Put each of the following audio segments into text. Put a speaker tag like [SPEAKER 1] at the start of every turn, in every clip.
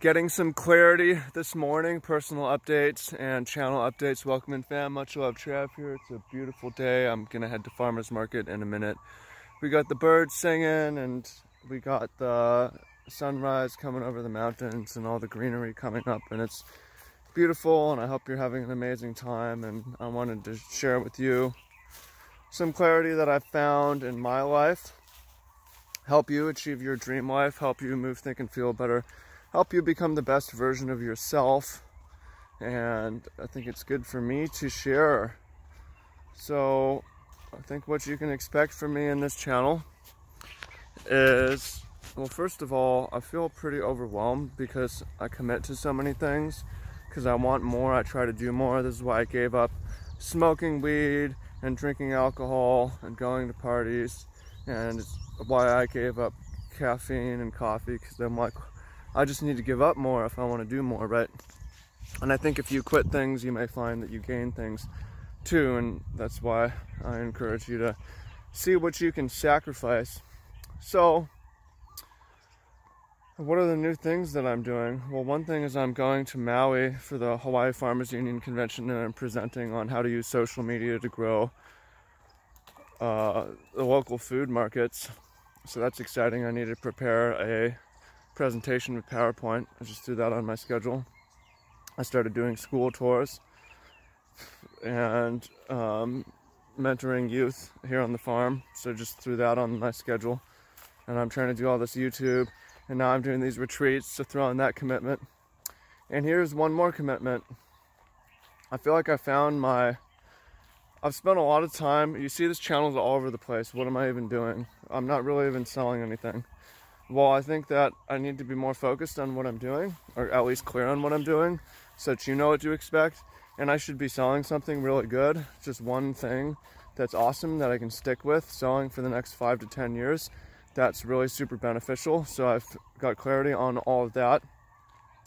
[SPEAKER 1] getting some clarity this morning, personal updates and channel updates. Welcome in fam, much love Trav here. It's a beautiful day. I'm gonna head to farmer's market in a minute. We got the birds singing and we got the sunrise coming over the mountains and all the greenery coming up and it's beautiful and I hope you're having an amazing time and I wanted to share with you some clarity that I've found in my life help you achieve your dream life, help you move, think, and feel better, help you become the best version of yourself. And I think it's good for me to share. So I think what you can expect from me in this channel is, well, first of all, I feel pretty overwhelmed because I commit to so many things because I want more. I try to do more. This is why I gave up smoking weed and drinking alcohol and going to parties and it's why I gave up caffeine and coffee because I'm like, I just need to give up more if I want to do more, right? And I think if you quit things, you may find that you gain things too, and that's why I encourage you to see what you can sacrifice. So, what are the new things that I'm doing? Well, one thing is I'm going to Maui for the Hawaii Farmers Union Convention and I'm presenting on how to use social media to grow uh, the local food markets. So that's exciting. I need to prepare a presentation with PowerPoint. I just threw that on my schedule. I started doing school tours and um, mentoring youth here on the farm. So just threw that on my schedule. And I'm trying to do all this YouTube. And now I'm doing these retreats to throw in that commitment. And here's one more commitment. I feel like I found my I've spent a lot of time, you see this channel is all over the place. What am I even doing? I'm not really even selling anything. Well, I think that I need to be more focused on what I'm doing, or at least clear on what I'm doing, so that you know what to expect. And I should be selling something really good, just one thing that's awesome that I can stick with, selling for the next five to 10 years. That's really super beneficial. So I've got clarity on all of that.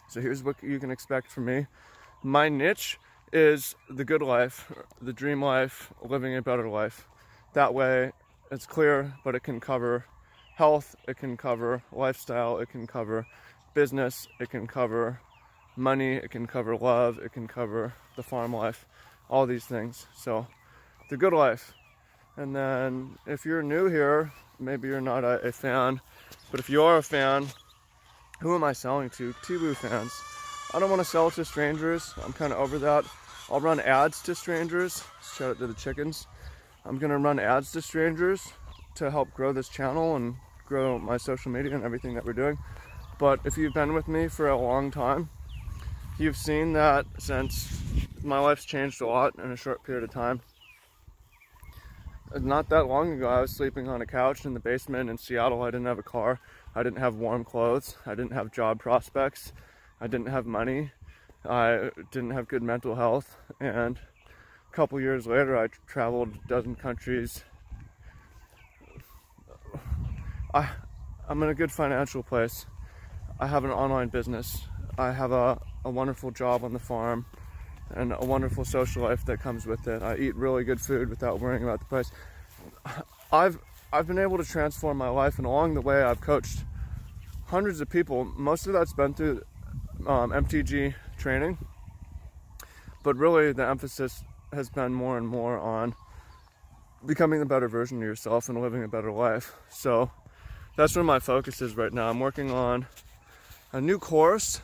[SPEAKER 1] So here's what you can expect from me. My niche is the good life, the dream life, living a better life. That way, it's clear, but it can cover health, it can cover lifestyle, it can cover business, it can cover money, it can cover love, it can cover the farm life, all these things. So, the good life. And then, if you're new here, maybe you're not a, a fan, but if you are a fan, who am I selling to? Tebou fans. I don't want to sell to strangers. I'm kind of over that. I'll run ads to strangers. Shout out to the chickens. I'm gonna run ads to strangers to help grow this channel and grow my social media and everything that we're doing. But if you've been with me for a long time, you've seen that since my life's changed a lot in a short period of time. Not that long ago, I was sleeping on a couch in the basement in Seattle. I didn't have a car. I didn't have warm clothes. I didn't have job prospects. I didn't have money. I didn't have good mental health, and a couple years later, I traveled a dozen countries. I, I'm in a good financial place. I have an online business. I have a, a wonderful job on the farm and a wonderful social life that comes with it. I eat really good food without worrying about the price. I've I've been able to transform my life, and along the way, I've coached hundreds of people. Most of that's been through um, MTG training. But really, the emphasis has been more and more on becoming the better version of yourself and living a better life. So that's where my focus is right now. I'm working on a new course.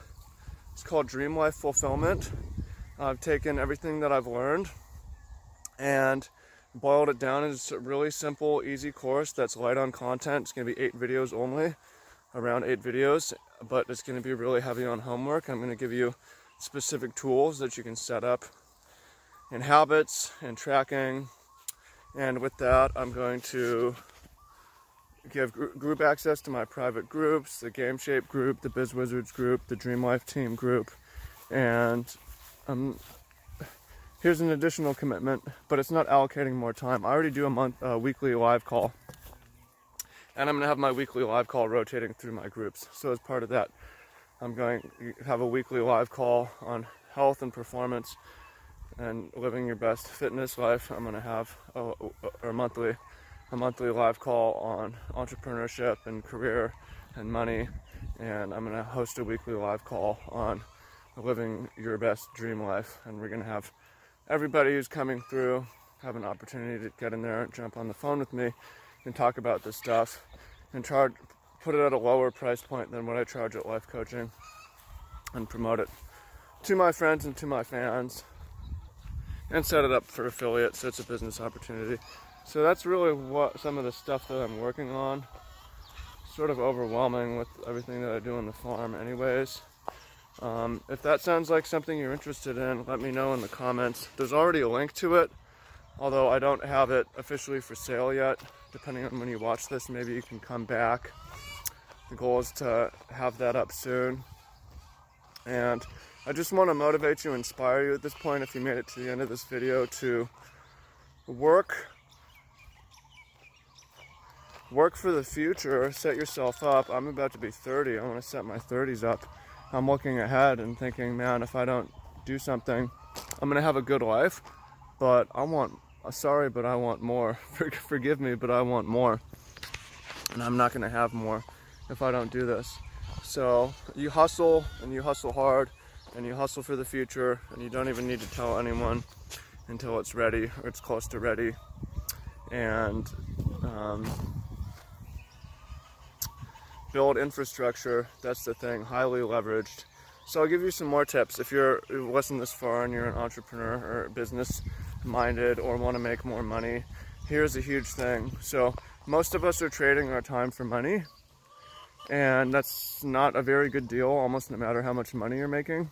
[SPEAKER 1] It's called Dream Life Fulfillment. I've taken everything that I've learned and boiled it down into a really simple, easy course that's light on content. It's going to be eight videos only, around eight videos, but it's going to be really heavy on homework. I'm going to give you specific tools that you can set up in habits and tracking. And with that, I'm going to give group access to my private groups, the Game Shape group, the Biz Wizards group, the Dream Life team group. And um, here's an additional commitment, but it's not allocating more time. I already do a month uh, weekly live call. And I'm going to have my weekly live call rotating through my groups. So as part of that, I'm going to have a weekly live call on health and performance and living your best fitness life. I'm going to have a, a, monthly a monthly live call on entrepreneurship and career and money and I'm gonna host a weekly live call on living your best dream life. And we're gonna have everybody who's coming through have an opportunity to get in there and jump on the phone with me and talk about this stuff and charge put it at a lower price point than what I charge at life coaching and promote it to my friends and to my fans and set it up for affiliates so it's a business opportunity. So that's really what some of the stuff that I'm working on. Sort of overwhelming with everything that I do on the farm anyways. Um, if that sounds like something you're interested in, let me know in the comments. There's already a link to it, although I don't have it officially for sale yet. Depending on when you watch this, maybe you can come back. The goal is to have that up soon. And I just want to motivate you, inspire you at this point, if you made it to the end of this video, to work work for the future, set yourself up. I'm about to be 30. I want to set my 30s up. I'm looking ahead and thinking, man, if I don't do something, I'm going to have a good life, but I want, sorry, but I want more. Forgive me, but I want more. And I'm not going to have more if I don't do this. So you hustle and you hustle hard and you hustle for the future and you don't even need to tell anyone until it's ready or it's close to ready. And um, build infrastructure, that's the thing, highly leveraged. So I'll give you some more tips. If you're you listening this far and you're an entrepreneur or business minded or want to make more money, here's a huge thing. So most of us are trading our time for money and that's not a very good deal almost no matter how much money you're making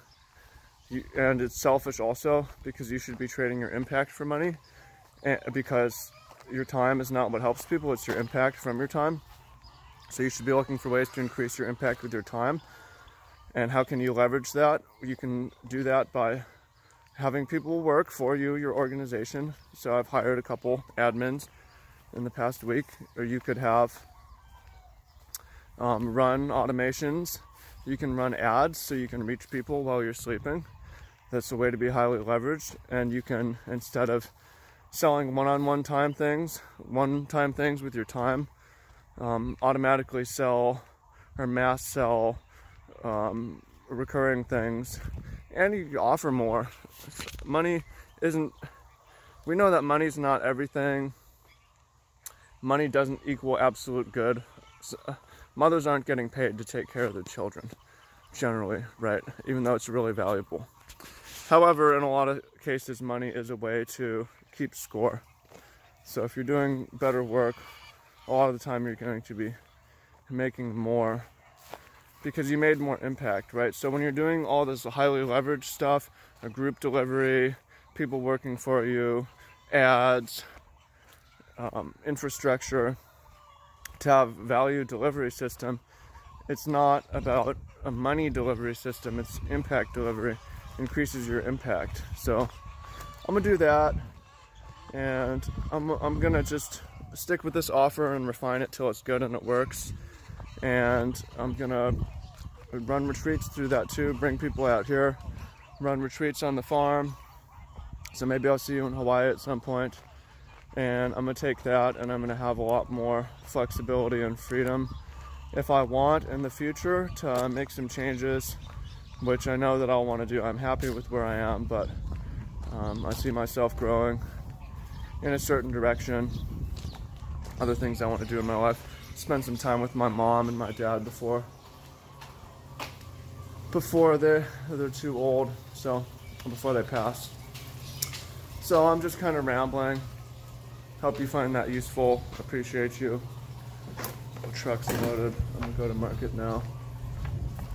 [SPEAKER 1] and it's selfish also because you should be trading your impact for money because your time is not what helps people it's your impact from your time so you should be looking for ways to increase your impact with your time and how can you leverage that you can do that by having people work for you your organization so i've hired a couple admins in the past week or you could have um, run automations. You can run ads so you can reach people while you're sleeping. That's a way to be highly leveraged. And you can, instead of selling one-on-one time things, one-time things with your time, um, automatically sell or mass sell um, recurring things. And you offer more. Money isn't, we know that money's not everything. Money doesn't equal absolute good. So, mothers aren't getting paid to take care of their children, generally, right? Even though it's really valuable. However, in a lot of cases, money is a way to keep score. So if you're doing better work, a lot of the time you're going to be making more because you made more impact, right? So when you're doing all this highly leveraged stuff, a group delivery, people working for you, ads, um, infrastructure, to have value delivery system, it's not about a money delivery system, it's impact delivery. Increases your impact. So I'm gonna do that and I'm, I'm gonna just stick with this offer and refine it till it's good and it works. And I'm gonna run retreats through that too, bring people out here, run retreats on the farm. So maybe I'll see you in Hawaii at some point. and I'm gonna take that and I'm gonna have a lot more flexibility and freedom if I want in the future to make some changes which I know that I'll want to do I'm happy with where I am but um, I see myself growing in a certain direction other things I want to do in my life spend some time with my mom and my dad before before they they're too old so before they pass so I'm just kind of rambling Hope you find that useful. Appreciate you. The truck's loaded. I'm gonna go to market now.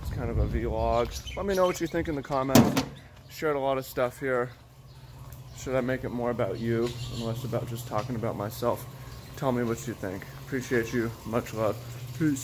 [SPEAKER 1] It's kind of a vlog. Let me know what you think in the comments. Shared a lot of stuff here. Should I make it more about you and less about just talking about myself? Tell me what you think. Appreciate you. Much love.